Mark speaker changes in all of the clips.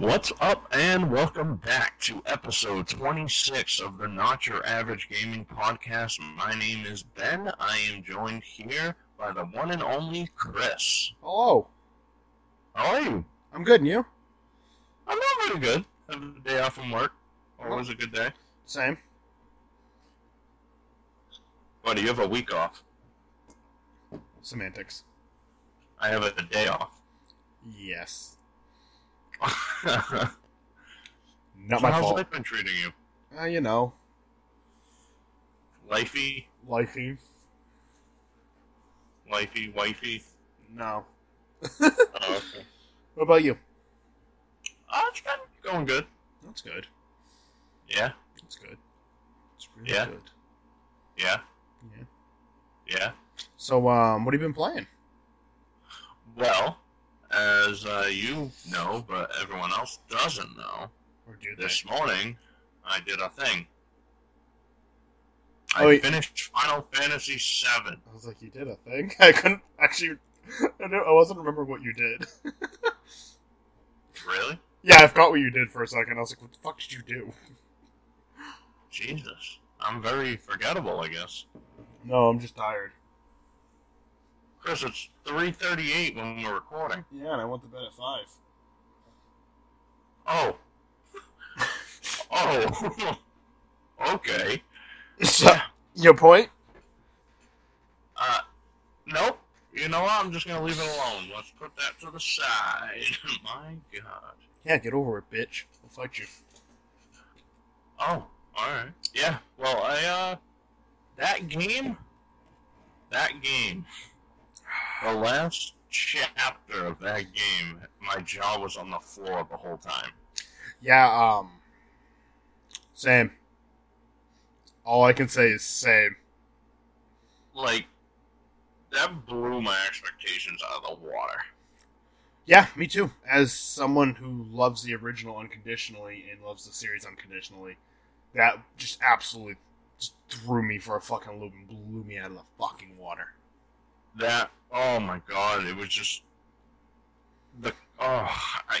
Speaker 1: What's up, and welcome back to episode 26 of the Not Your Average Gaming Podcast. My name is Ben. I am joined here by the one and only Chris.
Speaker 2: Hello.
Speaker 1: How are you?
Speaker 2: I'm good, and you?
Speaker 1: I'm not pretty good. Have a day off from work. Oh. Always a good day.
Speaker 2: Same.
Speaker 1: Buddy, you have a week off.
Speaker 2: Semantics.
Speaker 1: I have a day off.
Speaker 2: Yes.
Speaker 1: So
Speaker 2: my
Speaker 1: how's
Speaker 2: fault.
Speaker 1: life been treating you?
Speaker 2: Uh, you know,
Speaker 1: Lifey,
Speaker 2: lifey.
Speaker 1: wifey, wifey.
Speaker 2: No.
Speaker 1: Oh, okay.
Speaker 2: What about you?
Speaker 1: Oh, it's been going good.
Speaker 2: That's good.
Speaker 1: Yeah,
Speaker 2: That's good. It's really
Speaker 1: Yeah.
Speaker 2: good.
Speaker 1: yeah,
Speaker 2: Yeah.
Speaker 1: yeah.
Speaker 2: So, um, what have you been playing?
Speaker 1: Well, as uh, you know, but everyone else doesn't know,
Speaker 2: Or do they?
Speaker 1: this morning I did a thing.
Speaker 2: Oh,
Speaker 1: I
Speaker 2: wait.
Speaker 1: finished Final Fantasy VII.
Speaker 2: I was like, you did a thing. I couldn't actually. I, don't, I wasn't remember what you did.
Speaker 1: Really?
Speaker 2: yeah, I forgot what you did for a second. I was like, what the fuck did you do?
Speaker 1: Jesus. I'm very forgettable, I guess.
Speaker 2: No, I'm just tired.
Speaker 1: Chris, it's 3.38 when we're recording.
Speaker 2: Yeah, and I went to bed at five.
Speaker 1: Oh. oh. okay.
Speaker 2: So, your point?
Speaker 1: Uh, nope. You know what? I'm just gonna leave it alone. Let's put that to the side. My God.
Speaker 2: Yeah, get over it, bitch. I'll fight you.
Speaker 1: Oh, alright. Yeah, well, I, uh, that game, that game, the last chapter of that game, my jaw was on the floor the whole time.
Speaker 2: Yeah, um. Same. All I can say is same.
Speaker 1: Like, that blew my expectations out of the water.
Speaker 2: Yeah, me too. As someone who loves the original unconditionally and loves the series unconditionally, that just absolutely just threw me for a fucking loop and blew me out of the fucking water.
Speaker 1: That, oh my god, it was just, the, oh, I,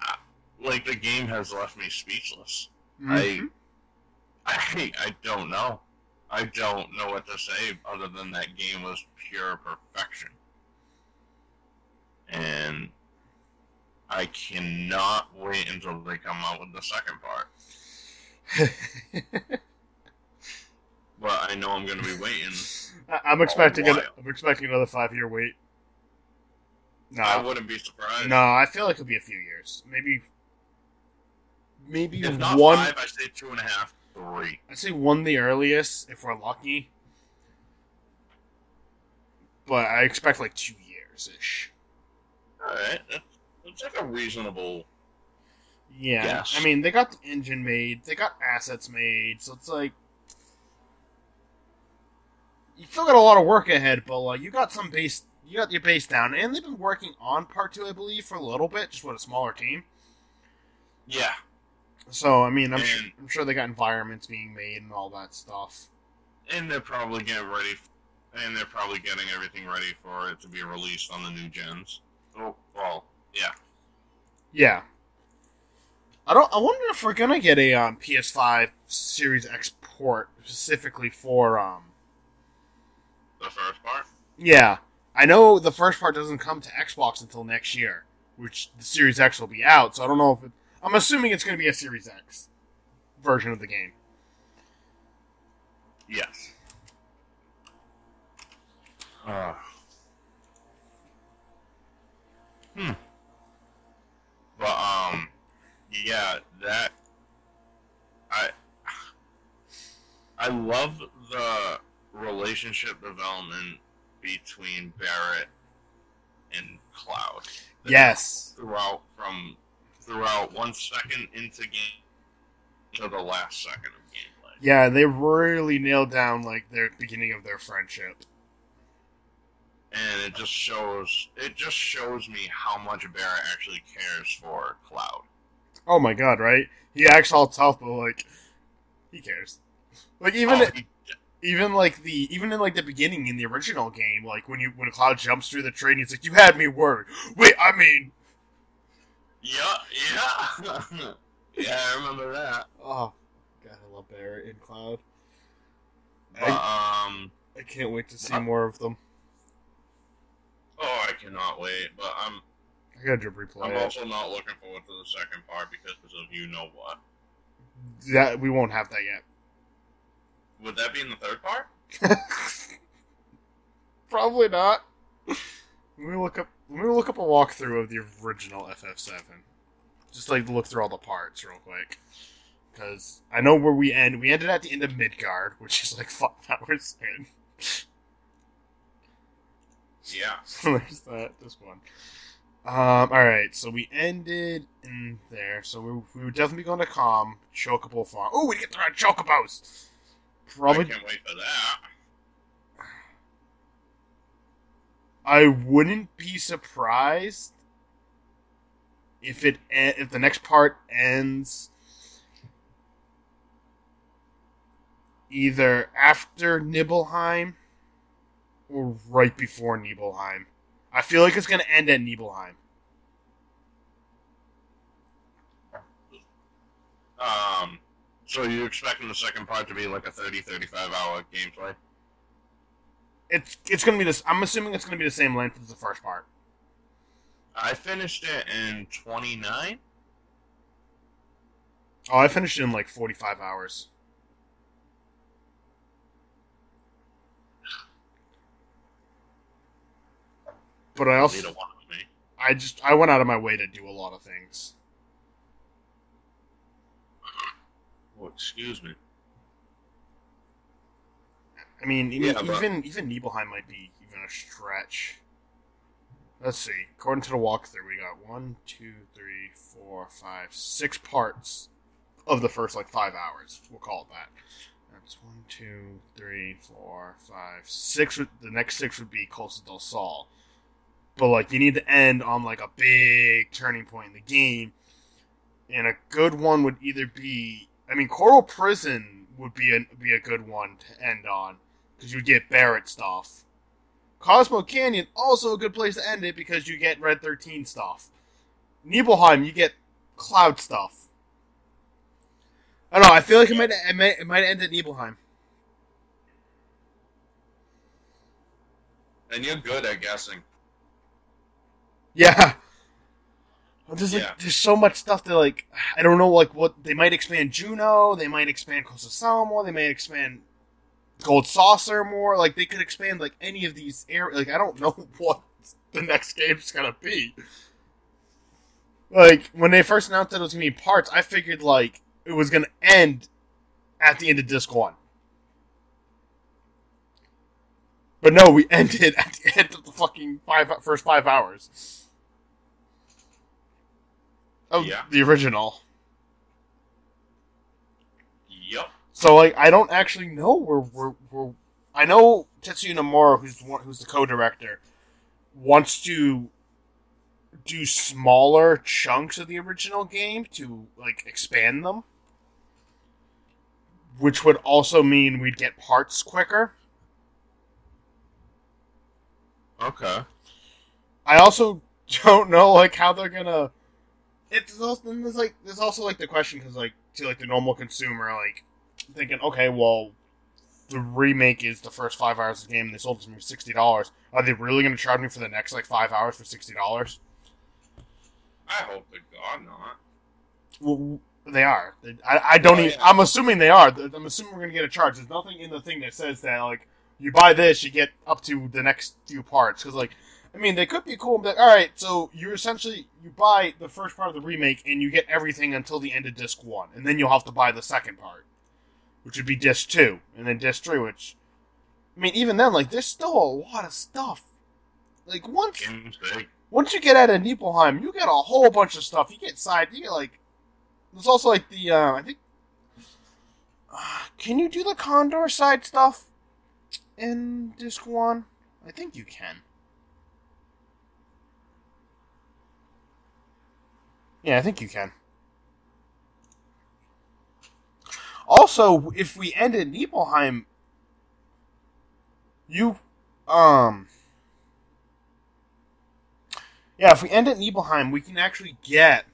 Speaker 1: I like, the game has left me speechless.
Speaker 2: Mhm.
Speaker 1: I I don't know. I don't know what to say other than that game was pure perfection. And I cannot wait until they come out with the second part. But I know I'm going to be waiting.
Speaker 2: I- I'm expecting
Speaker 1: a
Speaker 2: an, I'm expecting another five year wait. No,
Speaker 1: I wouldn't be surprised.
Speaker 2: no, I feel like it'll be a few years. Maybe, maybe
Speaker 1: If not
Speaker 2: one.
Speaker 1: five, I say two and a half, three.
Speaker 2: I'd say one the earliest if we're lucky. But I expect like two years ish.
Speaker 1: Alright, that's, that's like a reasonable.
Speaker 2: Yeah.
Speaker 1: Yes.
Speaker 2: I mean, they got the engine made, they got assets made, so it's like. You still got a lot of work ahead, but like, you got some base. You got your base down, and they've been working on part two, I believe, for a little bit, just with a smaller team.
Speaker 1: Yeah.
Speaker 2: So I mean, I'm,
Speaker 1: And-
Speaker 2: I'm sure they got environments being made and all that stuff.
Speaker 1: And they're probably getting ready, f- and they're probably getting everything ready for it to be released on the new gens. Oh, well, yeah.
Speaker 2: Yeah. I don't. I wonder if we're gonna get a um, PS5 Series X port specifically for um.
Speaker 1: The first part?
Speaker 2: Yeah, I know the first part doesn't come to Xbox until next year, which the Series X will be out. So I don't know if it, I'm assuming it's gonna be a Series X version of the game.
Speaker 1: Yes. Uh, hmm. But, um, yeah, that. I. I love the relationship development between Barrett and Cloud.
Speaker 2: Yes.
Speaker 1: Throughout, from throughout one second into game to the last second of gameplay.
Speaker 2: Yeah, they really nailed down like their beginning of their friendship.
Speaker 1: and it just shows it just shows me how much Barrett actually cares for Cloud.
Speaker 2: Oh my god, right? He acts all tough, but like he cares. Like even
Speaker 1: Oh, he-
Speaker 2: even like the even in like the beginning in the original game, like when you when Cloud jumps through the train, he's like, "You had me worried." Wait, I mean,
Speaker 1: Yeah, yeah. yeah, I remember that.
Speaker 2: Oh, God, I love Barrett and Cloud.
Speaker 1: But, um,
Speaker 2: I can't wait to see
Speaker 1: Uh,
Speaker 2: more of them.
Speaker 1: oh, I cannot wait. But I'm,
Speaker 2: I gotta replay
Speaker 1: I'm
Speaker 2: it.
Speaker 1: also not looking forward to the second part because of you know what.
Speaker 2: That we won't have that yet.
Speaker 1: Would that be in the third part?
Speaker 2: Probably not. Let me look up. Let me look up a walkthrough of the original FF7. Just like look through all the parts real quick, because I know where we end. We ended at the end of Midgar, which is like five hours in.
Speaker 1: Yeah.
Speaker 2: So there's that. This one. Um. All right. So we ended in there. So we, we would definitely be going to Com Chocobo Farm. Oh, we get to ride Chocobos. Probably.
Speaker 1: I can't wait for that.
Speaker 2: I wouldn't be surprised if it e- if the next part ends either after Nibelheim or right before Nibelheim. I feel like it's going to end at Nibelheim.
Speaker 1: Um, so you're expecting the second part to be like a 30, 35 hour gameplay?
Speaker 2: It's it's going to be this. I'm assuming it's going to be the same length as the first part.
Speaker 1: I finished it in 29.
Speaker 2: Oh, I finished it in like 45 hours. But I also
Speaker 1: Neither one of me.
Speaker 2: I just I went out of my way to do a lot of things.
Speaker 1: Oh, excuse me.
Speaker 2: I mean, even
Speaker 1: but-
Speaker 2: even, even Nibelheim might be even a stretch. Let's see. According to the walkthrough, we got one, two, three, four, five, six parts of the first like five hours. We'll call it that. That's one, two, three, four, five, six. The next six would be Costa del Sol. But like, you need to end on like a big turning point in the game, and a good one would either be. I mean, Corel Prison would be a be a good one to end on because you get Barrett stuff. Cosmo Canyon also a good place to end it because you get Red Thirteen stuff. Nibelheim you get Cloud stuff. I don't know. I feel like it might it might, it might end at Nibelheim.
Speaker 1: And you're good at guessing.
Speaker 2: Yeah. I'm just like
Speaker 1: Yeah.
Speaker 2: there's so much stuff that like I don't know like what they might expand Juno, they might expand Costa Salmo, they might expand Gold Saucer more. Like they could expand like any of these areas. Like I don't know what the next game's gonna be. Like when they first announced that it was gonna be parts, I figured like it was gonna end at the end of disc one. But no, we ended at the end of the fucking five first five hours. Of
Speaker 1: Yeah.
Speaker 2: the original.
Speaker 1: Yep.
Speaker 2: So like I don't actually know where we're, we're I know Tetsuya Nomura, who's one, who's the co-director, wants to do smaller chunks of the original game to like expand them, which would also mean we'd get parts quicker.
Speaker 1: Okay.
Speaker 2: I also don't know like how they're gonna. It's also there's like there's also like the question because like to like the normal consumer like thinking okay well the remake is the first five hours of the game and they sold it to me for sixty dollars are they really gonna charge me for the next like five hours for sixty dollars?
Speaker 1: I hope to God not.
Speaker 2: Well, they are. They- I, I don't.
Speaker 1: Oh,
Speaker 2: even,
Speaker 1: yeah.
Speaker 2: I'm assuming they are. I'm assuming we're gonna get a charge. There's nothing in the thing that says that like you buy this, you get up to the next few parts. Because like, I mean, they could be cool. and be like, all right, so you essentially you buy the first part of the remake and you get everything until the end of disc one, and then you'll have to buy the second part, which would be disc two, and then disc three. Which, I mean, even then, like, there's still a lot of stuff. Like once once you get out of Nibelheim, you get a whole bunch of stuff. You get side, you get like, there's also like the, uh, I think, uh, can you do the Condor side stuff in Disc 1? I think you can. Yeah, I think you can. Also, if we end at Nibelheim, you, um, Yeah, if we end at Nibelheim, we can actually get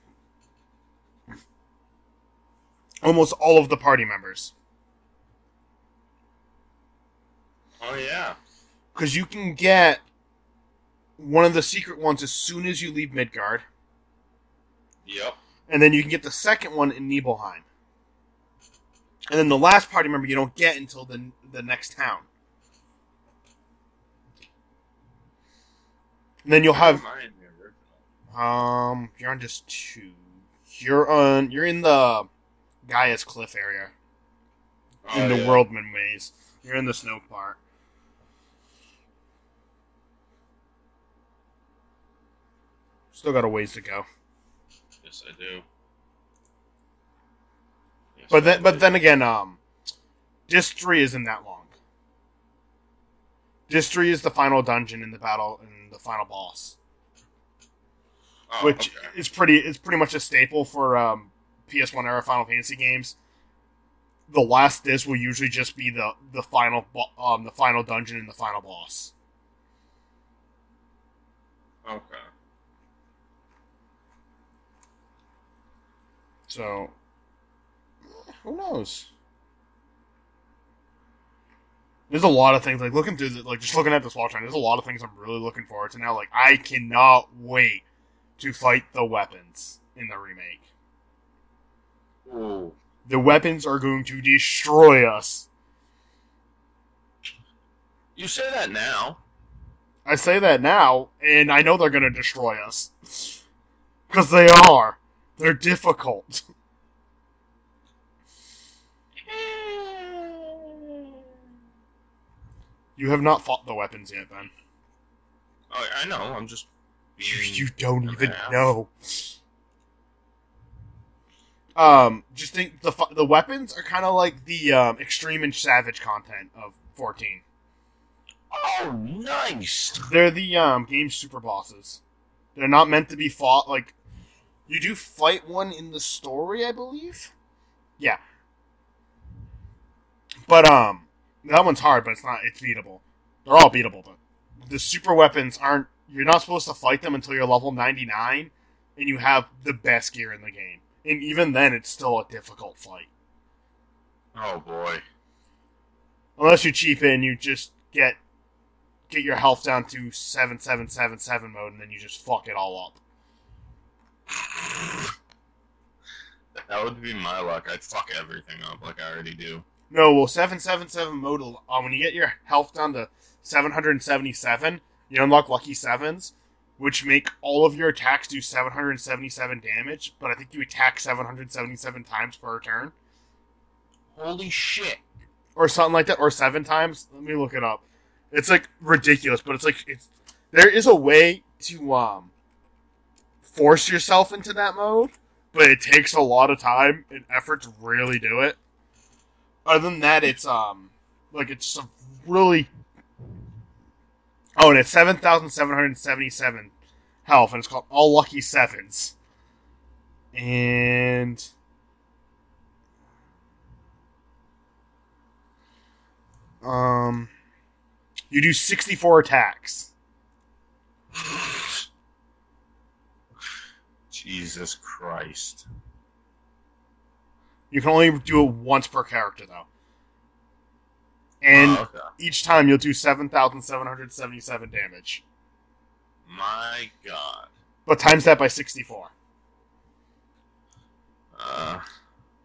Speaker 2: almost all of the party members.
Speaker 1: Oh yeah.
Speaker 2: Because you can get one of the secret ones as soon as you leave Midgar,
Speaker 1: Yep.
Speaker 2: and then you can get the second one in Nibelheim. And then the last party member you don't get until the the next town. And then you'll have
Speaker 1: Mine, the original.
Speaker 2: um you're on just two. You're on you're in the Gaea's Cliff area.
Speaker 1: Oh,
Speaker 2: in the
Speaker 1: yeah.
Speaker 2: Whirlwind Maze. You're in the snow part. Still got a ways to go.
Speaker 1: Yes, I do. Yes,
Speaker 2: But
Speaker 1: I
Speaker 2: then, but then again, um, Disc three isn't that long. Disc three is the final dungeon in the battle and the final boss,
Speaker 1: Oh,
Speaker 2: which
Speaker 1: okay.
Speaker 2: is pretty. It's pretty much a staple for um, PS1 era Final Fantasy games. The last disc will usually just be the the final bo- um the final dungeon and the final boss.
Speaker 1: Okay.
Speaker 2: So, who knows? There's a lot of things like looking through the like just looking at this watch time. There's a lot of things I'm really looking forward to now. Like I cannot wait to fight the weapons in the remake.
Speaker 1: Ooh.
Speaker 2: The weapons are going to destroy us.
Speaker 1: You say that now.
Speaker 2: I say that now, and I know they're going to destroy us because they are. They're difficult. You have not fought the weapons yet, then.
Speaker 1: Oh, I know. I'm just.
Speaker 2: You, you don't even know. Um, just think the the weapons are kind of like the um, extreme and savage content of 14.
Speaker 1: Oh, nice.
Speaker 2: They're the um, game super bosses. They're not meant to be fought like you do fight one in the story, I believe. Yeah. But um that one's hard, but it's not it's beatable. They're all beatable though. The super weapons aren't you're not supposed to fight them until you're level 99 and you have the best gear in the game. And even then it's still a difficult fight.
Speaker 1: Oh boy.
Speaker 2: Unless you cheap in, you just get get your health down to 7777 mode and then you just fuck it all up.
Speaker 1: That would be my luck. I'd fuck everything up like I already do.
Speaker 2: No, well, seven seven seven mode. Uh, when you get your health down to seven hundred and seventy seven, you unlock lucky sevens, which make all of your attacks do seven hundred and seventy seven damage. But I think you attack seven hundred seventy seven times per turn,
Speaker 1: Holy shit.
Speaker 2: or something like that, or seven times. Let me look it up. It's like ridiculous, but it's like it's there is a way to um force yourself into that mode, but it takes a lot of time and effort to really do it. Other than that, it's um like it's a really oh, and it's seven thousand seven hundred seventy seven health, and it's called All Lucky Sevens, and um you do sixty four attacks.
Speaker 1: Jesus Christ.
Speaker 2: You can only do it once per character though. And
Speaker 1: Oh, okay.
Speaker 2: each time you'll do 7,777 damage.
Speaker 1: My God.
Speaker 2: But times that by 64.
Speaker 1: Uh,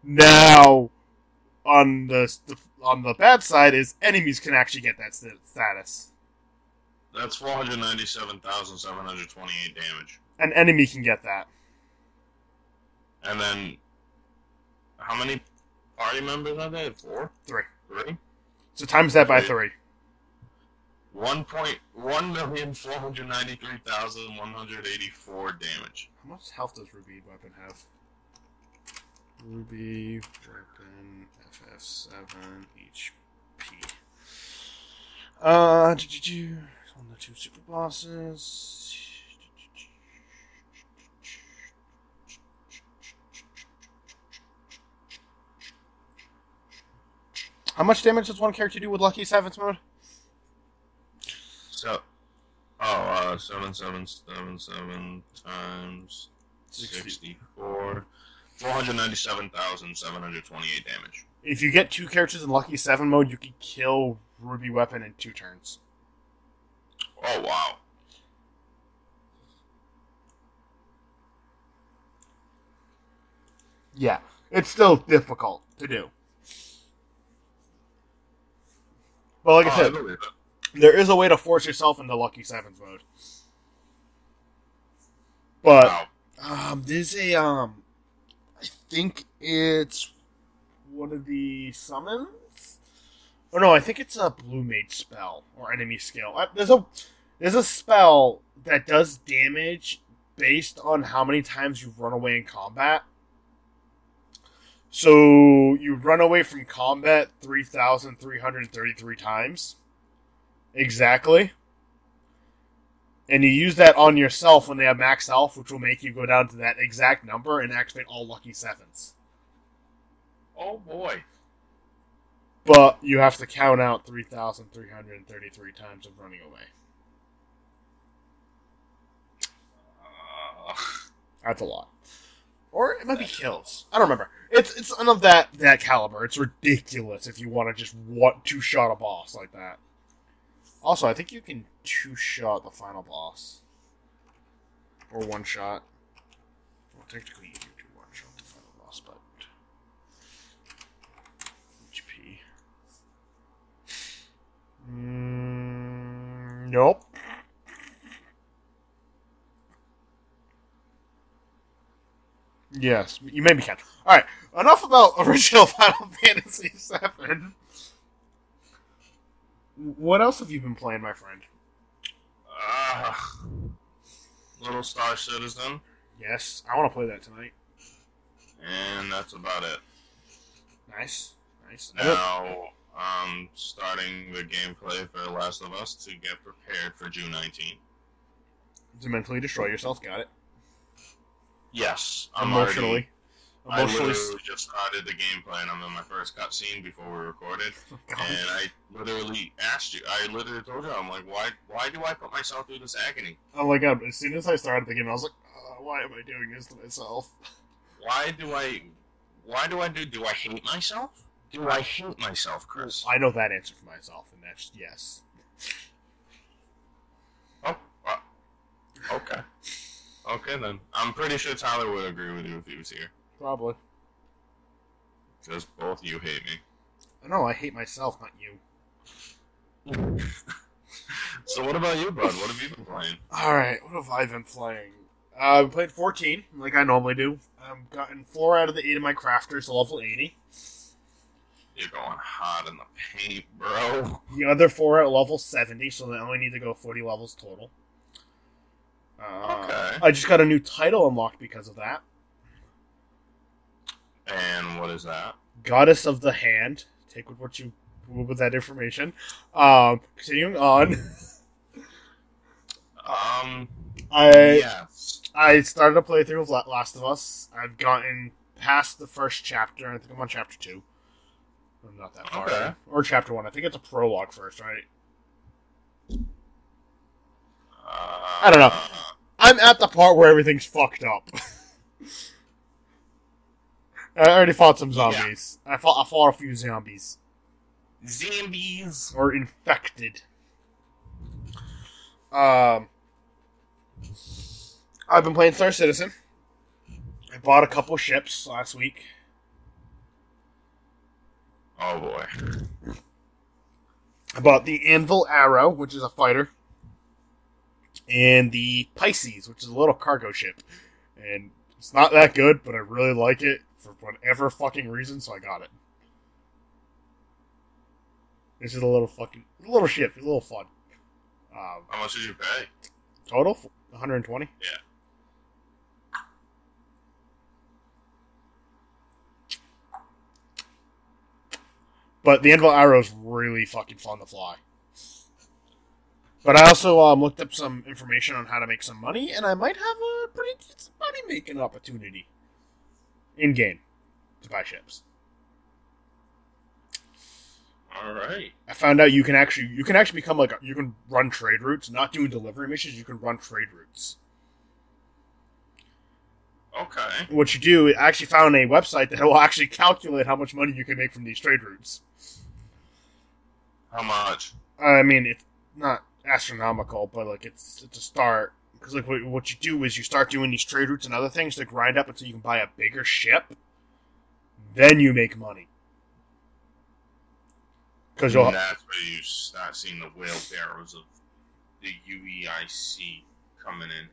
Speaker 2: Now, on the, on the bad side is enemies can actually get that status.
Speaker 1: that's 497,728 damage.
Speaker 2: An enemy can get that.
Speaker 1: And then, how many party members are there? Four?
Speaker 2: Three.
Speaker 1: Three?
Speaker 2: So times that by
Speaker 1: Three.
Speaker 2: three.
Speaker 1: One point one million four hundred ninety three thousand one hundred eighty four damage.
Speaker 2: How much health does Ruby weapon have? Ruby weapon FF7 HP. Uh, do on the two super bosses. How much damage does one character do with Lucky Sevens mode?
Speaker 1: So, oh, uh, seven seven seven seven times sixty-four. Four hundred ninety-seven thousand seven hundred twenty-eight damage.
Speaker 2: If you get two characters in Lucky Seven mode, you can kill Ruby Weapon in two turns.
Speaker 1: Oh wow!
Speaker 2: Yeah, it's still difficult to do. But like I
Speaker 1: Oh,
Speaker 2: said,
Speaker 1: believe it.
Speaker 2: there is a way to force yourself into Lucky Sevens mode. But
Speaker 1: Wow.
Speaker 2: um, there's a um, I think it's one of the summons. Oh no, I think it's a blue mage spell or enemy skill. Uh, There's a there's a spell that does damage based on how many times you run away in combat. So you run away from combat three thousand three hundred thirty-three times. Exactly. And you use that on yourself when they have max health, which will make you go down to that exact number and activate all lucky sevens.
Speaker 1: Oh boy.
Speaker 2: But you have to count out 3,333 times of running away.
Speaker 1: Uh,
Speaker 2: That's a lot. Or it might be kills. I don't remember. It's it's none of that that caliber. It's ridiculous if you want to just want two shot a boss like that. Also, I think you can two shot the final boss. Or one shot. Well, technically you can do one shot the final boss, but HP. Mm, nope. Yes, you maybe can. All right, enough about original Final Fantasy VII. What else have you been playing, my friend?
Speaker 1: uh, Little Star Citizen,
Speaker 2: Yes, I want to play that tonight.
Speaker 1: and that's about it.
Speaker 2: Nice, nice.
Speaker 1: Now, I'm starting the gameplay for The Last of Us to get prepared for June 19th.
Speaker 2: To mentally destroy yourself, got it.
Speaker 1: Yes, I'm
Speaker 2: Emotionally,
Speaker 1: Already, I literally just started the gameplay, and I'm in my first cutscene before we recorded. And I literally asked you, I literally told you, I'm like, why, why do I put myself through this agony?
Speaker 2: Oh my god! As soon as I started the game, I was like, oh, "Why am I doing this to myself?"
Speaker 1: Why do I, why do I do? Do I hate myself? Do I hate myself, Chris?
Speaker 2: I know that answer for myself, and that's yes.
Speaker 1: Oh, uh, okay, okay then. I'm pretty sure Tyler would agree with you if he was here,
Speaker 2: Probably.
Speaker 1: because both you hate me.
Speaker 2: I know I hate myself, not you.
Speaker 1: so what about you, bud? What have you been playing?
Speaker 2: All right, what have I been playing? Uh, I've played 14, like I normally do. I've gotten four out of the eight of my crafters to level 80.
Speaker 1: You're going hot in the paint, bro.
Speaker 2: The other four are at level 70, so they only need to go 40 levels total. Uh,
Speaker 1: Okay.
Speaker 2: I just got a new title unlocked because of that.
Speaker 1: And what is that?
Speaker 2: Goddess of the Hand. Take with what you will with that information. Um, continuing on,
Speaker 1: Um,
Speaker 2: I
Speaker 1: yeah.
Speaker 2: I started a playthrough of Last of Us. I've gotten past the first chapter. I think I'm on chapter two. I'm not that far.
Speaker 1: Okay.
Speaker 2: Or chapter one. I think it's a prologue first, right?
Speaker 1: Uh,
Speaker 2: I don't know. I'm at the part where everything's fucked up. I already fought some zombies. I fought I fought a few zombies.
Speaker 1: Zombies.
Speaker 2: Or infected. Um I've been playing Star Citizen. I bought a couple ships last week.
Speaker 1: Oh boy.
Speaker 2: I bought the Anvil Arrow, which is a fighter, and the Pisces, which is a little cargo ship. And it's not that good, but I really like it for whatever fucking reason, so I got it. This is a little fucking a little shit, a little fun. Um,
Speaker 1: How much did you pay?
Speaker 2: total 120.
Speaker 1: Yeah.
Speaker 2: But the Anvil Arrow is really fucking fun to fly. But I also um, looked up some information on how to make some money, and I might have a pretty decent money making opportunity in game to buy ships.
Speaker 1: All right.
Speaker 2: I found out you can actually you can actually become like a, you can run trade routes, not doing delivery missions. You can run trade routes.
Speaker 1: Okay.
Speaker 2: What you do, I actually found a website that will actually calculate how much money you can make from these trade routes.
Speaker 1: How much?
Speaker 2: I mean, it's not astronomical, but like it's it's a start. Because like what, what you do is you start doing these trade routes and other things to grind up until you can buy a bigger ship. Then you make money. Because you'll
Speaker 1: And that's where you start seeing the wheelbarrows of the UEIC coming in.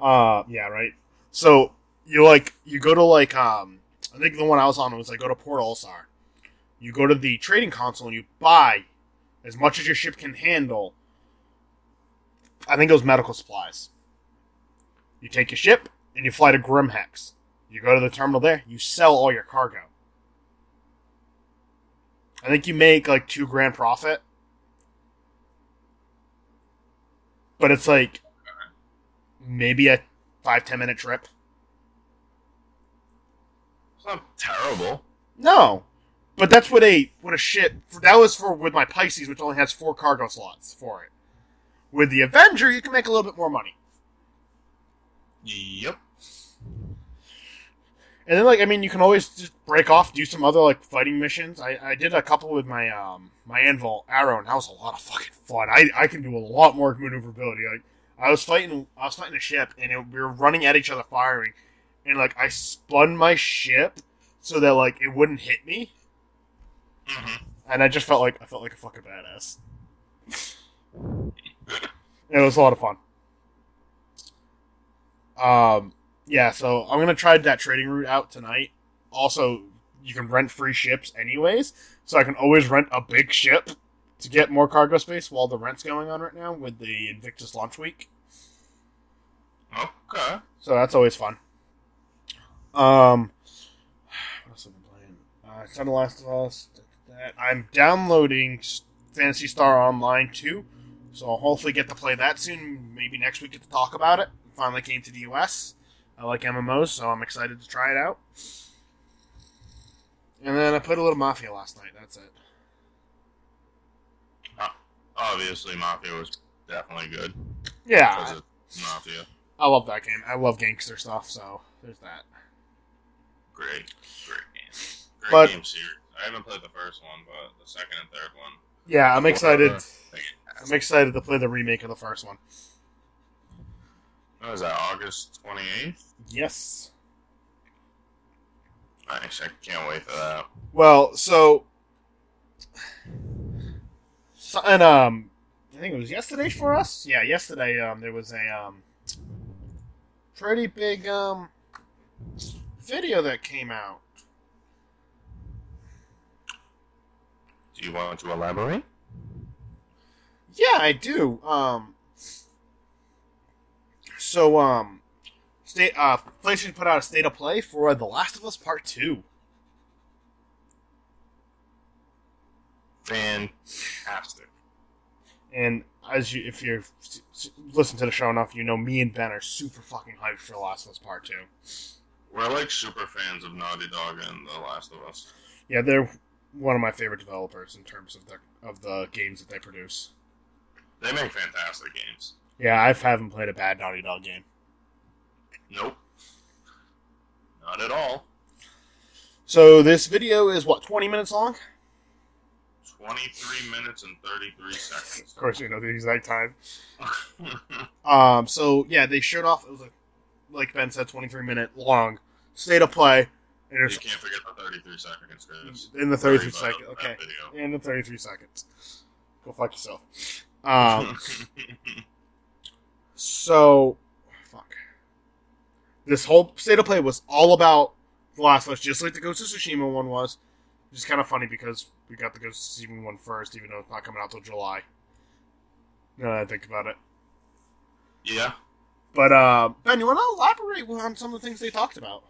Speaker 2: Uh, yeah, right. So you like you go to like um, I think the one I was on was like go to Port Olisar. You go to the trading console and you buy as much as your ship can handle. I think it was medical supplies. You take your ship and you fly to Grimhex. You go to the terminal there. You sell all your cargo. I think you make like two grand profit. But it's like maybe a five ten minute trip.
Speaker 1: It's not terrible.
Speaker 2: No, but that's what a what a shit. That was for with my Pisces, which only has four cargo slots for it. With the Avenger, you can make a little bit more money.
Speaker 1: Yep.
Speaker 2: And then, like, I mean, you can always just break off, do some other like fighting missions. I, I did a couple with my um my Anvil Arrow, and that was a lot of fucking fun. I, I can do a lot more maneuverability. Like, I was fighting I was fighting a ship, and it, we were running at each other firing, and like I spun my ship so that like it wouldn't hit me,
Speaker 1: hmm
Speaker 2: and I just felt like I felt like a fucking badass. it was a lot of fun. Um, yeah, so I'm gonna try that trading route out tonight. Also, you can rent free ships anyways, so I can always rent a big ship to get more cargo space while the rent's going on right now with the Invictus launch week.
Speaker 1: Okay.
Speaker 2: So that's always fun. Um, what else have I been playing? Uh, Son of Last of Us. That I'm downloading Phantasy Star Online 2, so I'll hopefully get to play that soon. Maybe next week get to talk about it. Finally came to the US. I like MMOs, so I'm excited to try it out. And then I played a little Mafia last night. That's it.
Speaker 1: Uh, obviously, Mafia was definitely good.
Speaker 2: Yeah,
Speaker 1: Mafia.
Speaker 2: I love that game. I love gangster stuff, so there's that.
Speaker 1: Great. Great game. Great
Speaker 2: But-
Speaker 1: game series. I haven't played the first one, but the second and third one.
Speaker 2: Yeah, I'm excited. I'm excited to play the remake of the first one.
Speaker 1: What was that, August 28th?
Speaker 2: Yes.
Speaker 1: Nice. I can't wait for that.
Speaker 2: Well, so, so and um, I think it was yesterday for us. Yeah, yesterday. Um, there was a um, pretty big um, video that came out.
Speaker 1: Do you want to elaborate?
Speaker 2: Yeah, I do. Um, so um, state uh, PlayStation put out a state of play for The Last of Us Part Two.
Speaker 1: Fantastic.
Speaker 2: And as you, if you've listened to the show enough, you know me and Ben are super fucking hyped for The Last of Us Part Two.
Speaker 1: We're like super fans of Naughty Dog and The Last of Us.
Speaker 2: Yeah, they're one of my favorite developers in terms of the of the games that they produce.
Speaker 1: They make fantastic games.
Speaker 2: Yeah, I haven't played a bad Naughty Dog game.
Speaker 1: Nope. Not at all.
Speaker 2: So this video is what twenty minutes long.
Speaker 1: 23 minutes and 33 seconds.
Speaker 2: Of course, you know the exact time. Um, so yeah, they showed off. It was like, like Ben said, twenty three minute long state of play, and
Speaker 1: you can't forget the 33 seconds, because
Speaker 2: in the thirty three second. Okay, in the thirty three seconds. Go fuck yourself. Um, so fuck. This whole state of play was all about The Last of Us, just like the Ghost of Tsushima one was. Which is kind of funny because we got the Ghost of Tsushima one first, even though it's not coming out till July. Now that I think about it.
Speaker 1: yeah.
Speaker 2: But uh, Ben, you want to elaborate on some of the things they talked about?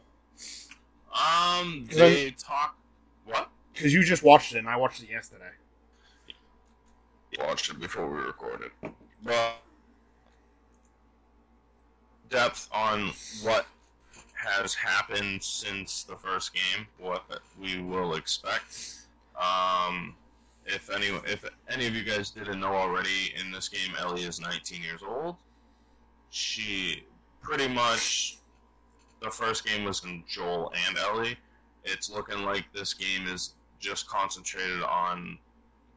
Speaker 1: Um, they talk. What?
Speaker 2: Because you just watched it, and I watched it yesterday.
Speaker 1: Watched it before we recorded. Well, depth on what has happened since the first game, what we will expect. Um, if any if any of you guys didn't know already, in this game, Ellie is 19 years old. She pretty much the first game was in Joel and Ellie. It's looking like this game is just concentrated on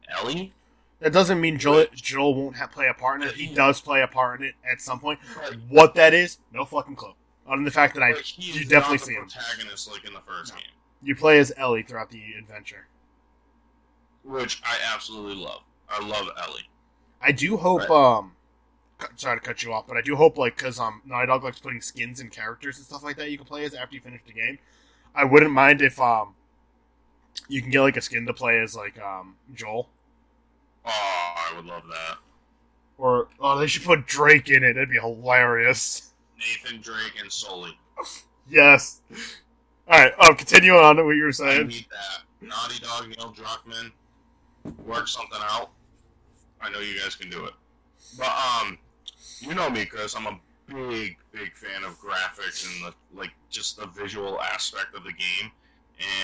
Speaker 1: Ellie.
Speaker 2: That doesn't mean Joel Joel won't have, play a part in it. He does play a part in it at some point. What that is, no fucking clue. Other than the fact that I, you definitely see him.
Speaker 1: protagonist like in the first
Speaker 2: No.
Speaker 1: game,
Speaker 2: You play as Ellie throughout the adventure.
Speaker 1: which I absolutely love. I love Ellie.
Speaker 2: I do hope.
Speaker 1: Right.
Speaker 2: Um, sorry to cut you off, but I do hope like because um Naughty Dog likes putting skins and characters and stuff like that you can play as after you finish the game. I wouldn't mind if um you can get like a skin to play as like um Joel
Speaker 1: Oh, I would love that.
Speaker 2: or oh they should put Drake in it. That'd be hilarious.
Speaker 1: Nathan Drake and Sully.
Speaker 2: Yes. All right. Um, continuing on to what you were
Speaker 1: I
Speaker 2: saying.
Speaker 1: need that. Naughty Dog, Neil Druckmann, work something out. I know you guys can do it. But um, you know me, Chris. I'm a big, big fan of graphics and the like, just the visual aspect of the game.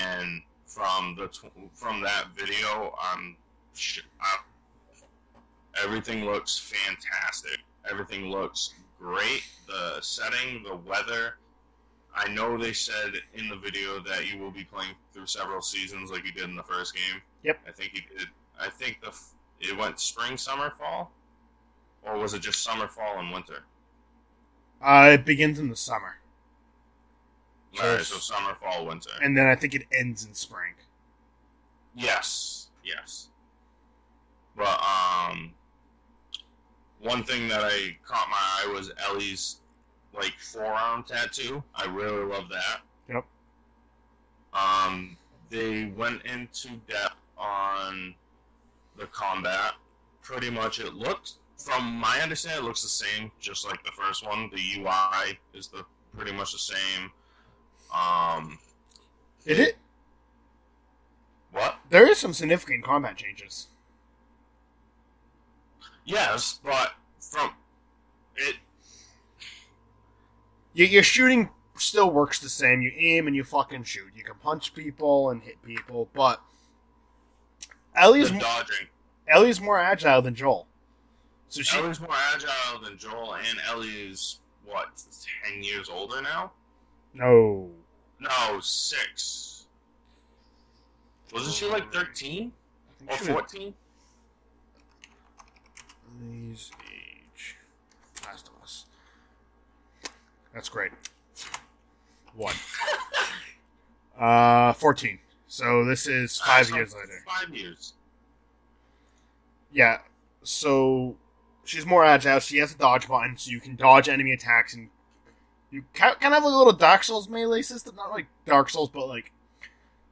Speaker 1: And from the tw- from that video, I'm everything looks fantastic. Everything looks great. The setting, the weather. I know they said in the video that you will be playing through several seasons like you did in the first game.
Speaker 2: Yep.
Speaker 1: I think you did. I think the f- it went spring, summer, fall, or was it just summer, fall, and winter?
Speaker 2: Uh, it begins in the summer, So
Speaker 1: All right, so summer, fall, winter.
Speaker 2: and then I think it ends in spring.
Speaker 1: Yes, yes. But um, one thing that I caught my eye was Ellie's like forearm tattoo. I really love that.
Speaker 2: Yep.
Speaker 1: Um, they went into depth on the combat. Pretty much, it looks, from my understanding, it looks the same, just like the first one. The UI is the pretty much the same. Um,
Speaker 2: Did it?
Speaker 1: what?
Speaker 2: There is some significant combat changes.
Speaker 1: Yes, but from it
Speaker 2: Y- Your shooting still works the same. You aim and you fucking shoot. You can punch people and hit people, but Ellie's
Speaker 1: the dodging.
Speaker 2: Ellie's more agile than Joel. So she
Speaker 1: Ellie's more agile than Joel, and Ellie's what ten years older now?
Speaker 2: no.
Speaker 1: No, six. Wasn't she like thirteen or fourteen?
Speaker 2: Ellie's age. Last of Us. That's great. One. uh, fourteen. So this is five years later.
Speaker 1: Five years.
Speaker 2: Yeah. So she's more agile. She has a dodge button, so you can dodge enemy attacks, and you kind of have like a little Dark Souls melee system. Not like Dark Souls, but like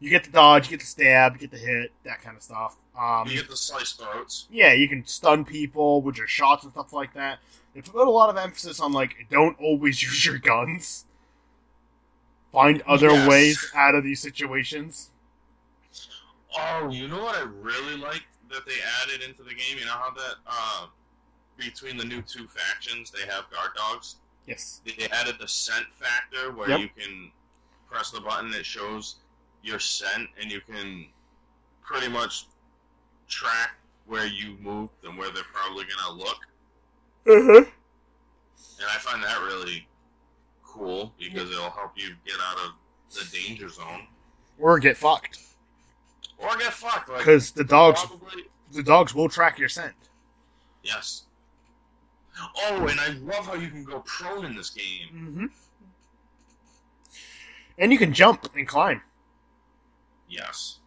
Speaker 2: you get the dodge, you get the stab, you get the hit, that kind of stuff. Um,
Speaker 1: you get the slice throats.
Speaker 2: yeah, you can stun people with your shots and stuff like that. They put a lot of emphasis on like don't always use your guns. Find other
Speaker 1: Yes.
Speaker 2: ways out of these situations.
Speaker 1: Oh, you know what I really like that they added into the game? You know how that uh, between the new two factions they have guard dogs.
Speaker 2: Yes.
Speaker 1: They added the scent factor where
Speaker 2: Yep.
Speaker 1: you can press the button that shows your scent, and you can pretty much track where you moved and where they're probably gonna look.
Speaker 2: Uh-huh.
Speaker 1: And I find that really cool because it'll help you get out of the danger zone
Speaker 2: Or get fucked
Speaker 1: or get fucked. Like
Speaker 2: because the dogs
Speaker 1: probably
Speaker 2: the dogs will track your scent.
Speaker 1: yes. Oh, and I love how you can go prone in this game.
Speaker 2: Mm-hmm. And you can jump and climb.
Speaker 1: Yes,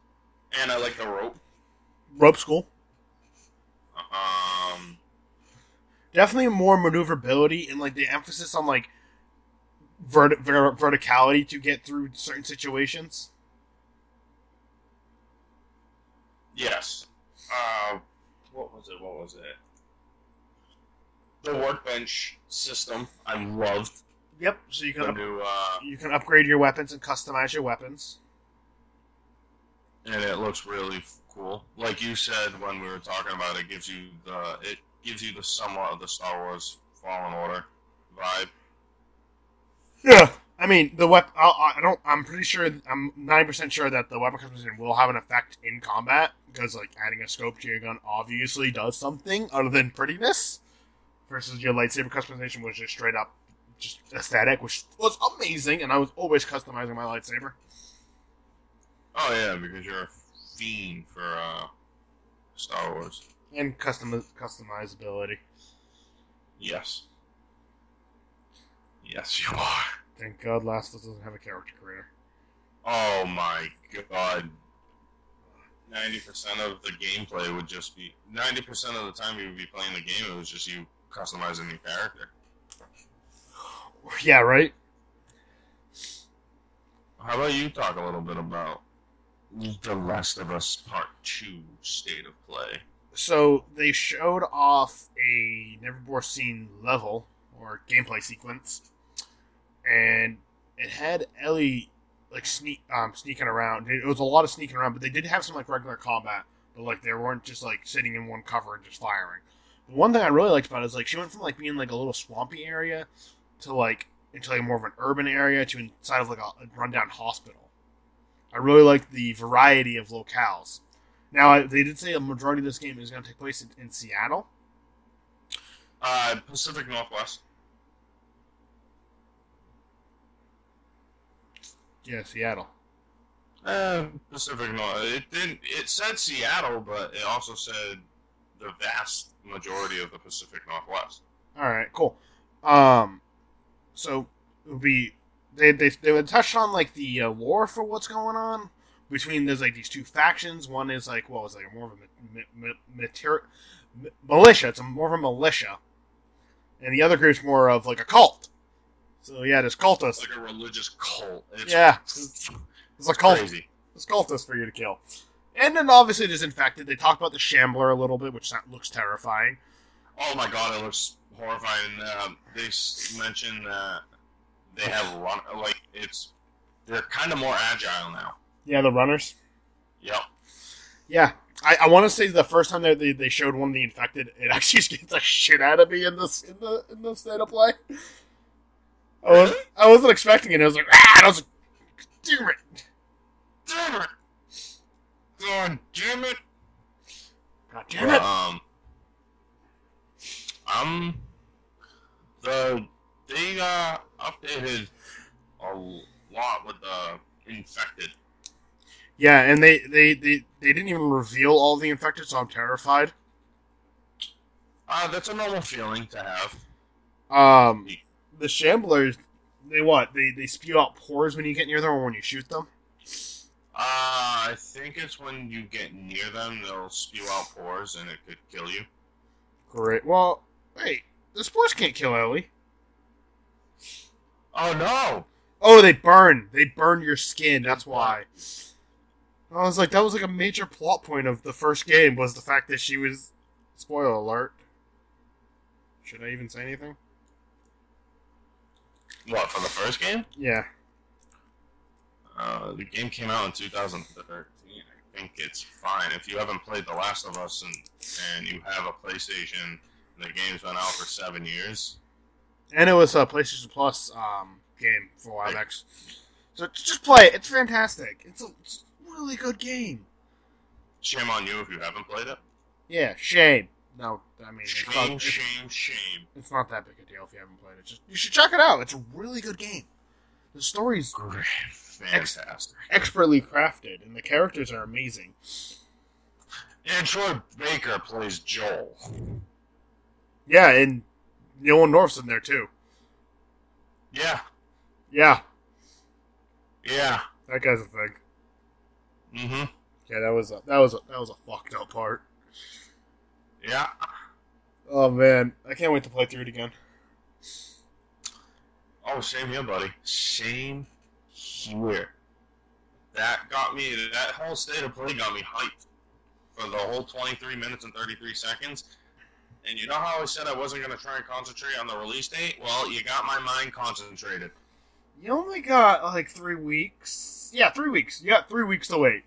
Speaker 1: and I like the rope.
Speaker 2: Rope school.
Speaker 1: Um,
Speaker 2: Definitely more maneuverability and like the emphasis on like vert- ver- verticality to get through certain situations.
Speaker 1: Yes. Uh, what was it? What was it? The workbench system. I loved
Speaker 2: Yep. So you can up-
Speaker 1: uh,
Speaker 2: you can upgrade your weapons and customize your weapons.
Speaker 1: And it looks really cool. Like you said when we were talking about it, gives you the it gives you the somewhat of the Star Wars Fallen Order vibe.
Speaker 2: Yeah. I mean, the weapon. I don't. I'm pretty sure. I'm ninety percent sure that the weapon customization will have an effect in combat because, like, adding a scope to your gun obviously does something other than prettiness. Versus your lightsaber customization was just straight up, just aesthetic, which was amazing, and I was always customizing my lightsaber.
Speaker 1: Oh yeah, because you're a fiend for uh, Star Wars
Speaker 2: and custom customizability.
Speaker 1: Yes. Yes, you are.
Speaker 2: Thank God Last of Us doesn't have a character creator.
Speaker 1: Oh my god. 90% of the gameplay would just be. 90% of the time you would be playing the game, it was just you customizing your character.
Speaker 2: Yeah, right?
Speaker 1: How about you talk a little bit about The Last of Us Part 2 state of play?
Speaker 2: So, they showed off a never before seen level or gameplay sequence and it had Ellie like sneak um sneaking around. It was a lot of sneaking around, but they did have some like regular combat, but like they weren't just like sitting in one cover and just firing. One thing I really liked about it is like she went from like being like a little swampy area to like into like more of an urban area to inside of like a rundown hospital. I really like the variety of locales. Now I, they did say a majority of this game is going to take place in, in Seattle.
Speaker 1: Uh, Pacific Northwest.
Speaker 2: Yeah, Seattle.
Speaker 1: Uh, Pacific North. It didn't. It said Seattle, but it also said the vast majority of the Pacific Northwest.
Speaker 2: All right, cool. Um, so it would be they they they would touch on like the uh, lore for what's going on between there's like these two factions. One is like well, it's like more of a ma- ma- ma- militia. It's a, more of a militia, and the other group's more of like a cult. So yeah, there's cultists.
Speaker 1: Like a religious cult. It's,
Speaker 2: yeah, it's, it's a cult.
Speaker 1: Crazy.
Speaker 2: It's cultists for you to kill. And then obviously there's infected. They talk about the Shambler a little bit, which looks terrifying.
Speaker 1: Oh my god, it looks horrifying. Um, they mentioned that they have run like it's they're kind of more agile now.
Speaker 2: Yeah, the runners.
Speaker 1: Yep.
Speaker 2: Yeah, I, I want to say the first time that they, they showed one of the infected, it actually scared the shit out of me in this in the in the state of play. I was I wasn't expecting it. I was like, ah! I was like, damn it,
Speaker 1: damn it, God damn it,
Speaker 2: God damn it.
Speaker 1: Um, um, the they uh updated a lot with the infected.
Speaker 2: Yeah, and they, they, they, they didn't even reveal all the infected, so I'm terrified.
Speaker 1: Uh, that's a normal feeling to have.
Speaker 2: Um, the shamblers, they what? They they spew out pores when you get near them, or when you shoot them.
Speaker 1: Uh, I think it's when you get near them, they'll spew out pores, and it could kill you.
Speaker 2: Great. Well, wait, the spores can't kill Ellie.
Speaker 1: Oh no!
Speaker 2: Oh, they burn. They burn your skin. That's why. I was like, that was like a major plot point of the first game was the fact that she was. Spoiler alert. Should I even say anything?
Speaker 1: What for the first game?
Speaker 2: Yeah.
Speaker 1: Uh, the game came out in 2013. I think it's fine if you haven't played The Last of Us and and you have a PlayStation. The game's been out for seven years.
Speaker 2: And it was a PlayStation Plus um, game for a while back. So just play it. It's fantastic. It's a, it's a really good game.
Speaker 1: Shame on you if you haven't played it.
Speaker 2: Yeah, shame. No, I mean,
Speaker 1: shame,
Speaker 2: it's not,
Speaker 1: shame, shame.
Speaker 2: It's not that big a deal if you haven't played it. Just you should check it out. It's a really good game. The story's
Speaker 1: fantastic,
Speaker 2: ex- expertly crafted, and the characters are amazing.
Speaker 1: And Troy Baker plays Joel.
Speaker 2: Yeah, and Nolan North's in there too.
Speaker 1: Yeah,
Speaker 2: Yeah,
Speaker 1: yeah.
Speaker 2: that guy's a thing.
Speaker 1: Mm-hmm.
Speaker 2: Yeah, that was a, that was a, that was a fucked up part.
Speaker 1: Yeah.
Speaker 2: Oh man, I can't wait to play through it again.
Speaker 1: Oh, same here, buddy. Same here. That got me. That whole state of play got me hyped for the whole 23 minutes and 33 seconds. And you know how I said I wasn't going to try and concentrate on the release date? Well, you got my mind concentrated.
Speaker 2: You only got like three weeks. Yeah, three weeks. You got three weeks to wait.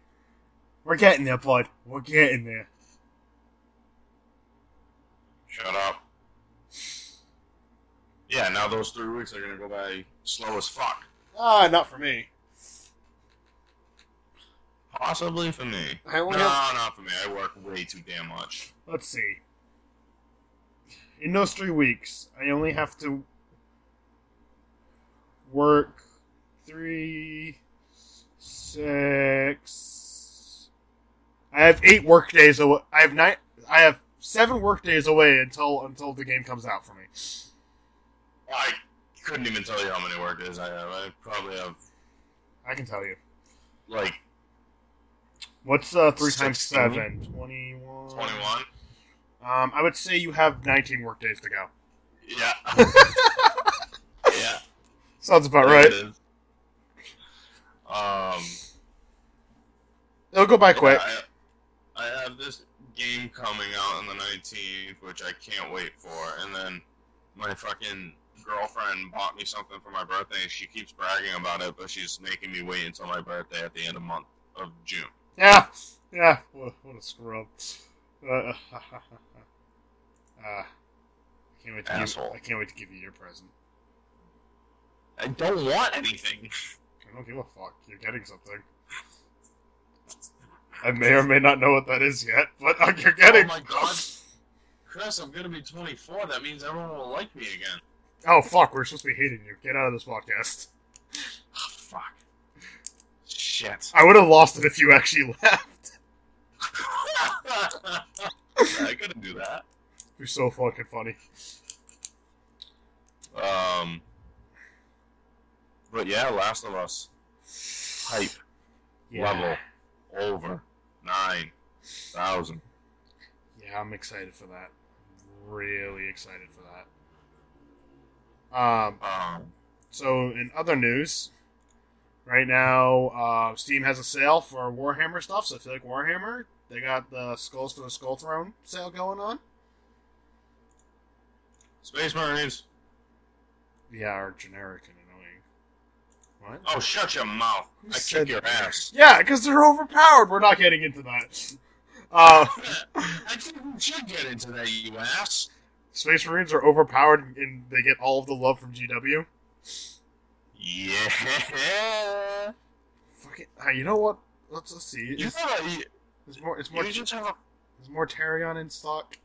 Speaker 2: We're getting there, bud. We're getting there.
Speaker 1: Shut up. Yeah, now those three weeks are going to go by slow as fuck.
Speaker 2: Ah, not for me.
Speaker 1: Possibly for me.
Speaker 2: I
Speaker 1: no,
Speaker 2: have-
Speaker 1: not for me. I work way too damn much.
Speaker 2: Let's see. In those three weeks, I only have to work three, six. I have eight work days away. I have nine. I have seven work days away until until the game comes out for me.
Speaker 1: I couldn't even tell you how many work days I have. I probably have
Speaker 2: I can tell you.
Speaker 1: like
Speaker 2: What's uh, three times seven? Twenty-one.
Speaker 1: 21.
Speaker 2: Um, I would say you have nineteen work days to go.
Speaker 1: Yeah. yeah.
Speaker 2: Sounds about
Speaker 1: There
Speaker 2: right.
Speaker 1: it is. Um.
Speaker 2: It'll go by quick.
Speaker 1: I, I have this game coming out on the 19th, which I can't wait for, and then my fucking girlfriend bought me something for my birthday. She keeps bragging about it, but she's making me wait until my birthday at the end of month of June.
Speaker 2: Yeah, yeah. What, what a scrub. Uh, uh, I can't wait to give,
Speaker 1: Asshole.
Speaker 2: I can't wait to give you your present.
Speaker 1: I don't want anything.
Speaker 2: I don't give a fuck. You're getting something. I may or may not know what that is yet, but uh, you're
Speaker 1: Oh
Speaker 2: getting.
Speaker 1: my god. Chris, I'm gonna be 24. That means everyone will like me again.
Speaker 2: Oh fuck! We're supposed to be hating you. Get out of this podcast.
Speaker 1: Oh, fuck. Shit.
Speaker 2: I would have lost it if you actually left.
Speaker 1: I couldn't do that.
Speaker 2: You're so fucking funny.
Speaker 1: Um, but yeah, Last of Us hype level over nine thousand.
Speaker 2: Yeah, I'm excited for that. Really excited for that. Um,
Speaker 1: Um,
Speaker 2: so in other news, right now, uh, Steam has a sale for Warhammer stuff. So if you like Warhammer, they got the Skulls for the Skull Throne sale going on.
Speaker 1: Space Marines.
Speaker 2: Yeah, are generic and annoying. What?
Speaker 1: Oh, shut your mouth!
Speaker 2: Who
Speaker 1: I kick your
Speaker 2: that?
Speaker 1: ass.
Speaker 2: Yeah, because they're overpowered. We're not getting into that. Uh,
Speaker 1: I think we should get into that, you ass.
Speaker 2: Space Marines are overpowered, and they get all of the love from GW.
Speaker 1: Yeah.
Speaker 2: Fuck it. Uh, you know what? Let's, let's see.
Speaker 1: You
Speaker 2: It's,
Speaker 1: thought you,
Speaker 2: it's more. It's more.
Speaker 1: you just have a
Speaker 2: There's Mortarion in stock.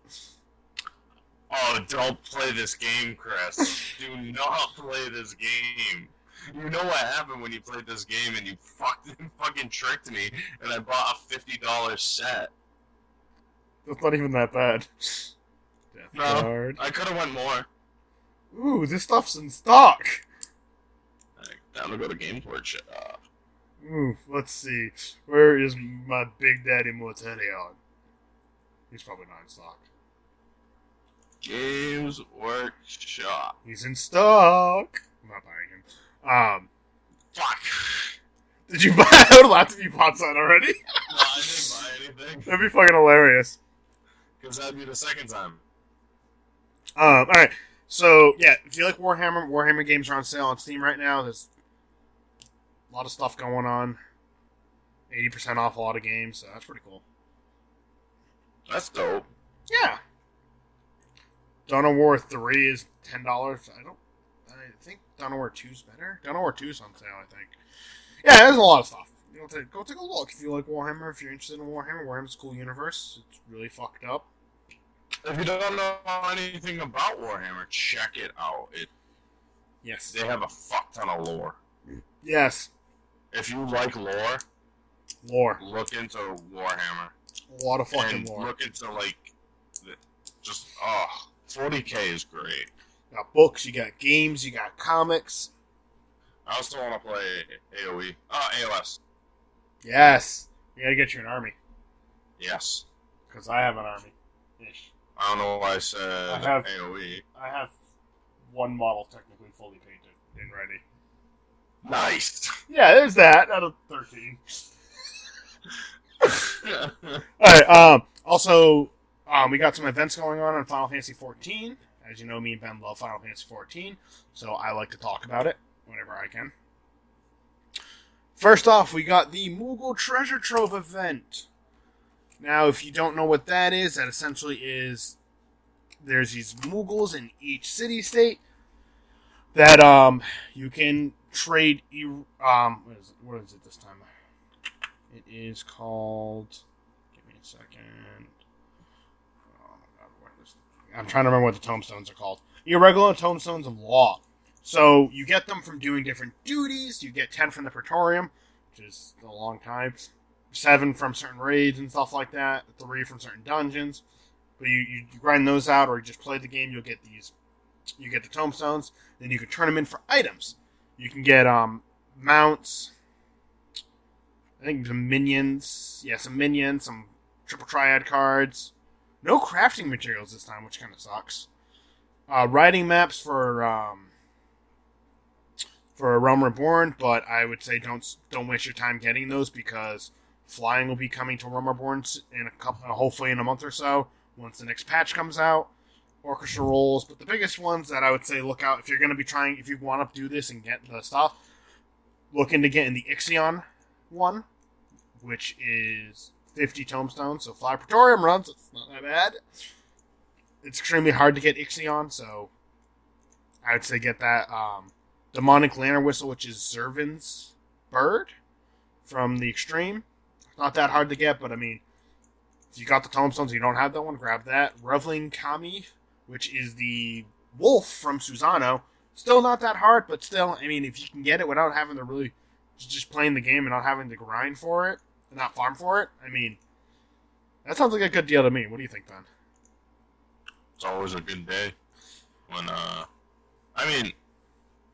Speaker 1: Oh, don't play this game, Chris. Do not play this game. You know what happened when you played this game and you fucking fucking tricked me and I bought a fifty dollar set.
Speaker 2: That's not even that bad. Death
Speaker 1: No.
Speaker 2: Guard.
Speaker 1: I could have went more.
Speaker 2: Ooh, this stuff's in stock.
Speaker 1: Time to go to GamePort shit. Uh,
Speaker 2: Ooh, let's see. Where is my Big Daddy Mortarion? He's probably not in stock.
Speaker 1: Games Workshop.
Speaker 2: He's in stock. I'm not buying him. Um,
Speaker 1: Fuck.
Speaker 2: did you buy? I would laugh if you bought that already.
Speaker 1: No, I didn't buy anything
Speaker 2: That'd be fucking hilarious.
Speaker 1: because that'd be the second time.
Speaker 2: Um, all right. So yeah, if you like Warhammer, Warhammer games are on sale on Steam right now. There's a lot of stuff going on. Eighty percent off a lot of games, so that's pretty cool.
Speaker 1: That's dope.
Speaker 2: Yeah. Dawn of War three is ten dollars. I don't. I think Dawn of War two's better. Dawn of War two's on sale. I think. Yeah, there's a lot of stuff. You know, take, go take a look if you like Warhammer. If you're interested in Warhammer, Warhammer's a cool universe. It's really fucked up.
Speaker 1: If you don't know anything about Warhammer, check it out. It
Speaker 2: Yes.
Speaker 1: they have a fuck ton of lore.
Speaker 2: Yes.
Speaker 1: If you like lore,
Speaker 2: Lore.
Speaker 1: look into Warhammer
Speaker 2: A lot of fucking lore.
Speaker 1: look into like the, just oh 40k is great.
Speaker 2: You got books. You got games. You got comics.
Speaker 1: I also want to play AOE. Oh, AOS.
Speaker 2: Yes. You gotta get you an army.
Speaker 1: Yes.
Speaker 2: Because I have an army. Ish.
Speaker 1: I don't know why I said
Speaker 2: I have-
Speaker 1: AOE.
Speaker 2: I have one model technically fully painted and ready.
Speaker 1: Nice.
Speaker 2: Yeah, there's that out of 13. Alright, um, also, um, we got some events going on on Final Fantasy 14. As you know, me and Ben love Final Fantasy 14, so I like to talk about it whenever I can. First off, we got the Moogle Treasure Trove event. Now, if you don't know what that is, that essentially is there's these Moogles in each city state that um you can trade. Um, what is, it, what is it this time? It is called. Give me a second. Oh my god, what is? I'm trying to remember what the tombstones are called. Irregular tombstones of law. So you get them from doing different duties. You get ten from the Praetorium, which is a long time. Seven from certain raids and stuff like that. Three from certain dungeons. But you, you grind those out, or you just play the game. You'll get these. You get the tombstones. Then you can turn them in for items. You can get um mounts. I think some minions. Yeah, some minions, some triple triad cards. No crafting materials this time, which kind of sucks. Uh, writing maps for um, for Realm Reborn, but I would say don't don't waste your time getting those because flying will be coming to Realm Reborn in a couple, uh, hopefully in a month or so once the next patch comes out. Orchestrion rolls, but the biggest ones that I would say look out if you're going to be trying if you want to do this and get the stuff, look into getting the Ixion one, which is 50 tombstones. So fly Praetorium runs, it's not that bad. It's extremely hard to get Ixion, so I would say get that. Um, Demonic Lanner Whistle, which is Zurvan's bird from the Extreme. Not that hard to get, but I mean, if you got the tombstones and you don't have that one, grab that. Reveling Kamuy, which is the wolf from Susano. Still not that hard, but still, I mean, if you can get it without having to really just playing the game and not having to grind for it and not farm for it, I mean, that sounds like a good deal to me. What do you think, Ben?
Speaker 1: It's always a good day when, uh, I mean,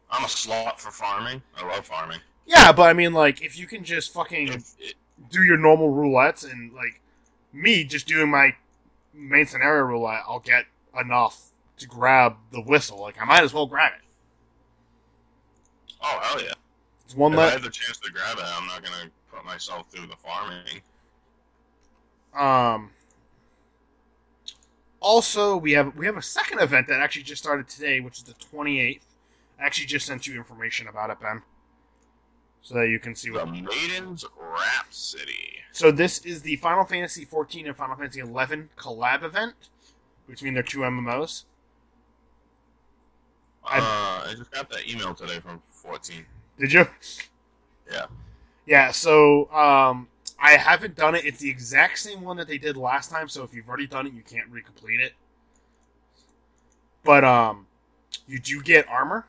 Speaker 1: I'm a slot for farming. I love farming.
Speaker 2: Yeah, but I mean, like, if you can just fucking
Speaker 1: it,
Speaker 2: do your normal roulettes and, like, me just doing my main scenario roulette, I'll get enough to grab the whistle. Like, I might as well grab it.
Speaker 1: oh hell yeah!
Speaker 2: It's one
Speaker 1: if I
Speaker 2: less.
Speaker 1: have the chance to grab it, I'm not gonna put myself through the farming.
Speaker 2: Um. Also, we have we have a second event that actually just started today, which is the 28th. I actually just sent you information about it, Ben, so that you can see
Speaker 1: The
Speaker 2: what.
Speaker 1: Maiden's Rhapsody.
Speaker 2: So this is the Final Fantasy 14 and Final Fantasy 11 collab event between their two MMOs.
Speaker 1: Uh, I just got that email today from 14.
Speaker 2: Did you?
Speaker 1: Yeah.
Speaker 2: Yeah. So um, I haven't done it. It's the exact same one that they did last time. So if you've already done it, you can't recomplete it. But um, you do get armor,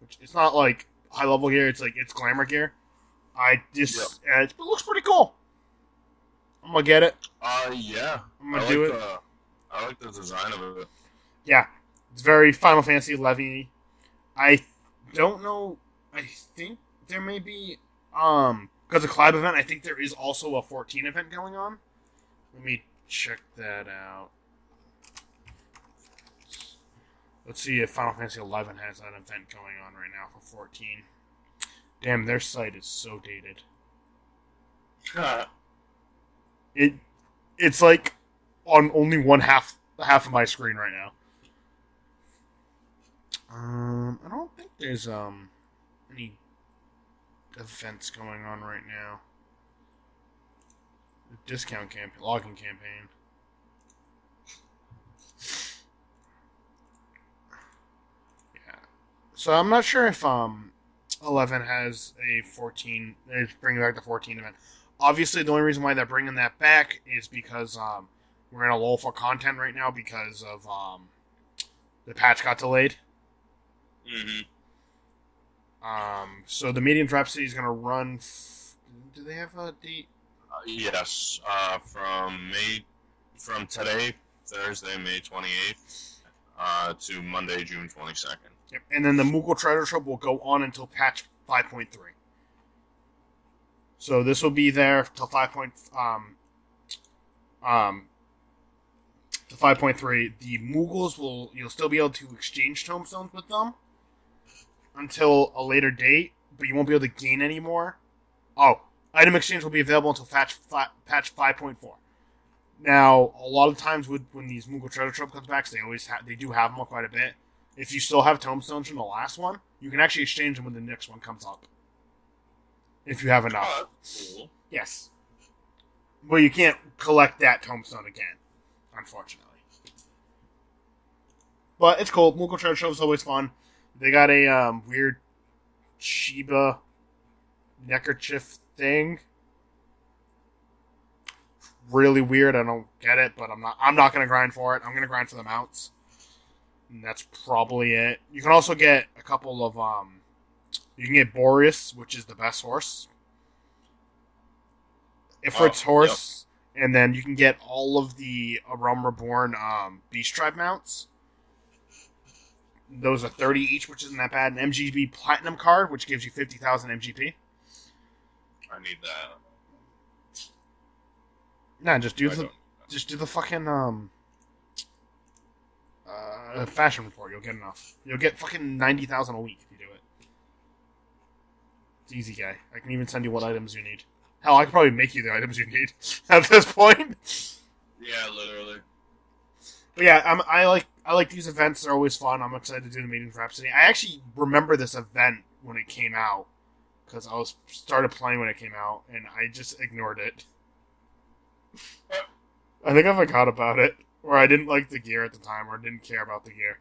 Speaker 2: which it's not like high level gear. It's like it's glamour gear. I just uh, it looks pretty cool. I'm gonna get it.
Speaker 1: Uh, yeah.
Speaker 2: I'm gonna
Speaker 1: I
Speaker 2: do
Speaker 1: like
Speaker 2: it.
Speaker 1: The, I like the design of it.
Speaker 2: Yeah, it's very Final Fantasy Levy. I don't know. I think there may be um because of collab event. I think there is also a 14 event going on. Let me check that out. Let's see if Final Fantasy 11 has an event going on right now for 14. Damn, their site is so dated. It it's like on only one half half of my screen right now. Um, I don't think there's um events going on right now. Discount campaign, login campaign. Yeah. So I'm not sure if um 11 has a 14. They're bringing back the 14 event. Obviously, the only reason why they're bringing that back is because um we're in a lull for content right now because of um the patch got delayed.
Speaker 1: hmm
Speaker 2: Um, so the Maiden's Rhapsody is going to run. F- do they have a date?
Speaker 1: Uh, yes. Uh, from May, from today, Thursday, May 28th, uh, to Monday, June 22nd.
Speaker 2: Yep. And then the Moogle Treasure Trove will go on until patch 5.3. So this will be there till 5. Point, um, um, to 5.3. The Moogles will you'll still be able to exchange tombstones with them until a later date, but you won't be able to gain any more. Oh, item exchange will be available until patch patch 5.4. Now, a lot of times with when these Moogle Treasure Trove comes back, they always ha- they do have them quite a bit. If you still have tombstones from the last one, you can actually exchange them when the next one comes up. If you have enough.
Speaker 1: Oh, cool.
Speaker 2: Yes. But you can't collect that tombstone again, unfortunately. But it's cool. Moogle Treasure Trove is always fun. They got a um, weird Shiba neckerchief thing. Really weird. I don't get it, but I'm not. I'm not gonna grind for it. I'm gonna grind for the mounts. And that's probably it. You can also get a couple of um. You can get Boreas, which is the best horse. Ifrit's
Speaker 1: Oh,
Speaker 2: horse, and then you can get all of the A Realm Reborn um, Beast Tribe mounts. Those are 30 each, which isn't that bad. An MGP Platinum card, which gives you 50,000 MGP.
Speaker 1: I need that.
Speaker 2: Nah, just do
Speaker 1: I
Speaker 2: the just do the fucking um uh, fashion report. You'll get enough. You'll get fucking 90,000 a week if you do it. It's easy, guy. I can even send you what items you need. Hell, I could probably make you the items you need at this point.
Speaker 1: Yeah, literally.
Speaker 2: But yeah, I'm, I like I like these events. They're always fun. I'm excited to do the meeting for Rhapsody. I actually remember this event when it came out because I was started playing when it came out, and I just ignored it. I think I forgot about it, or I didn't like the gear at the time, or didn't care about the gear,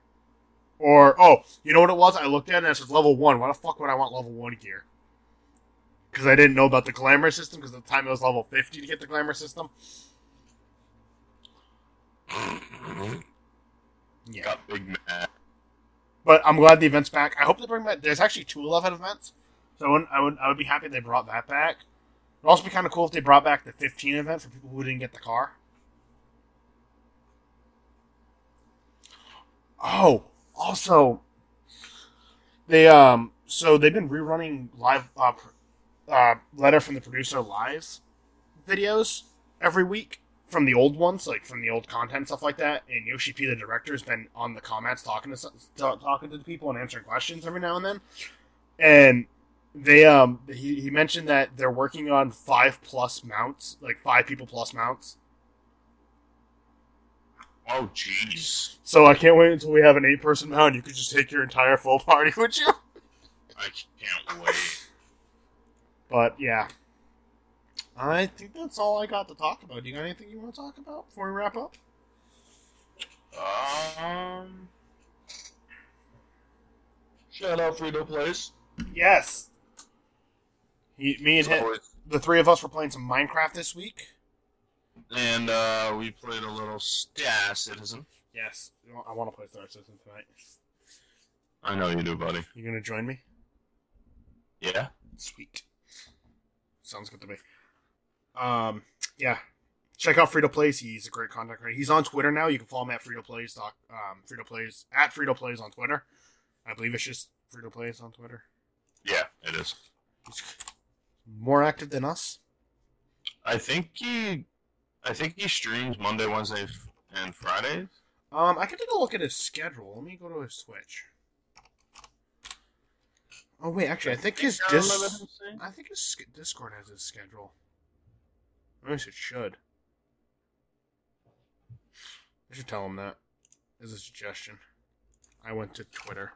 Speaker 2: or oh, you know what it was? I looked at it and it says level one. Why the fuck would I want level one gear? Because I didn't know about the glamour system. Because at the time it was level fifty to get the glamour system. Yeah.
Speaker 1: Got big mad.
Speaker 2: But I'm glad the event's back. I hope they bring back. There's actually two 11 events, so I would I would, I would be happy if they brought that back. It'd also be kind of cool if they brought back the 15 event for people who didn't get the car. Oh, also, they um, so they've been rerunning live uh, uh letter from the producer lives videos every week from the old ones, like from the old content stuff like that. And Yoshi P, the director, has been on the comments talking to talking to the people and answering questions every now and then. And they um he, he mentioned that they're working on five plus mounts, like five people plus mounts.
Speaker 1: Oh, jeez.
Speaker 2: So I can't wait until we have an eight person mount. You could just take your entire full party with you.
Speaker 1: I can't wait.
Speaker 2: But yeah. I think that's all I got to talk about. Do you got anything you want to talk about before we wrap up?
Speaker 1: Um. Shout out Frito Plays.
Speaker 2: Yes. He, me and him, the three of us were playing some Minecraft this week.
Speaker 1: And uh, we played a little Star Citizen.
Speaker 2: Yes, I want to play Star Citizen tonight.
Speaker 1: I know you do, buddy.
Speaker 2: You gonna join me?
Speaker 1: Yeah.
Speaker 2: Sweet. Sounds good to me. Um, yeah. Check out Frito Plays. He's a great content creator. He's on Twitter now. You can follow him at Frito Plays. Doc, um, Frito Plays at Frito Plays on Twitter. I believe it's just Frito Plays on Twitter.
Speaker 1: Yeah, it is.
Speaker 2: He's more active than us.
Speaker 1: I think he, I think he streams Monday, Wednesday, and Fridays.
Speaker 2: Um, I can take a look at his schedule. Let me go to his Twitch. Oh wait, actually, I think his
Speaker 1: I
Speaker 2: dis- I think his Discord has his schedule. At least it should. I should tell him that as a suggestion. I went to Twitter.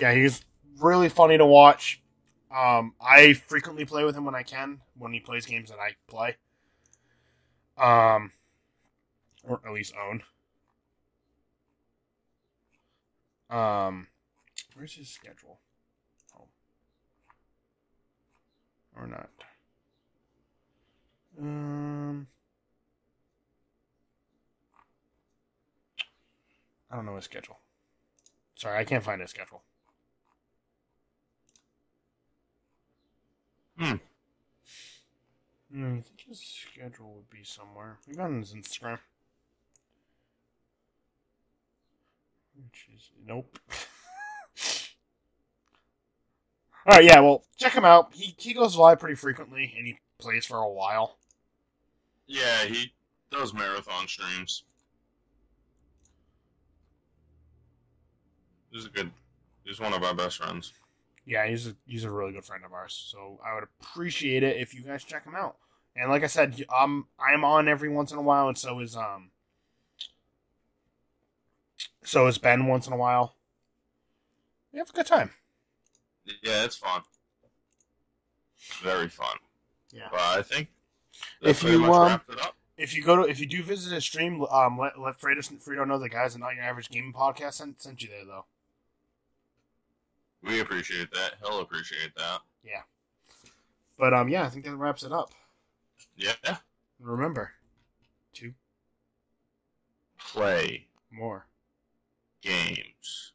Speaker 2: Yeah, he's really funny to watch. Um, I frequently play with him when I can, when he plays games that I play. Um, or at least own. Um, where's his schedule? Oh, or not? Um, I don't know his schedule. Sorry, I can't find his schedule.
Speaker 1: Hmm.
Speaker 2: Hmm, I think his schedule would be somewhere. Maybe on his Instagram. Which is nope. All right, yeah. Well, check him out. He he goes live pretty frequently, and he plays for a while.
Speaker 1: Yeah, he does marathon streams. He's a good. He's one of our best friends.
Speaker 2: Yeah, he's a he's a really good friend of ours. So I would appreciate it if you guys check him out. And like I said, um, I'm on every once in a while, and so is um, so is Ben once in a while. We have a good time.
Speaker 1: Yeah, it's fun. Very fun.
Speaker 2: Yeah.
Speaker 1: But I think
Speaker 2: if you um, if you go to if you do visit his stream, um, let let Frito, Frito know the guys and not your average gaming podcast sent sent you there though.
Speaker 1: We appreciate that. He'll appreciate that. Yeah.
Speaker 2: But um, yeah, I think that wraps it up.
Speaker 1: Yeah.
Speaker 2: Remember to
Speaker 1: play
Speaker 2: more
Speaker 1: games.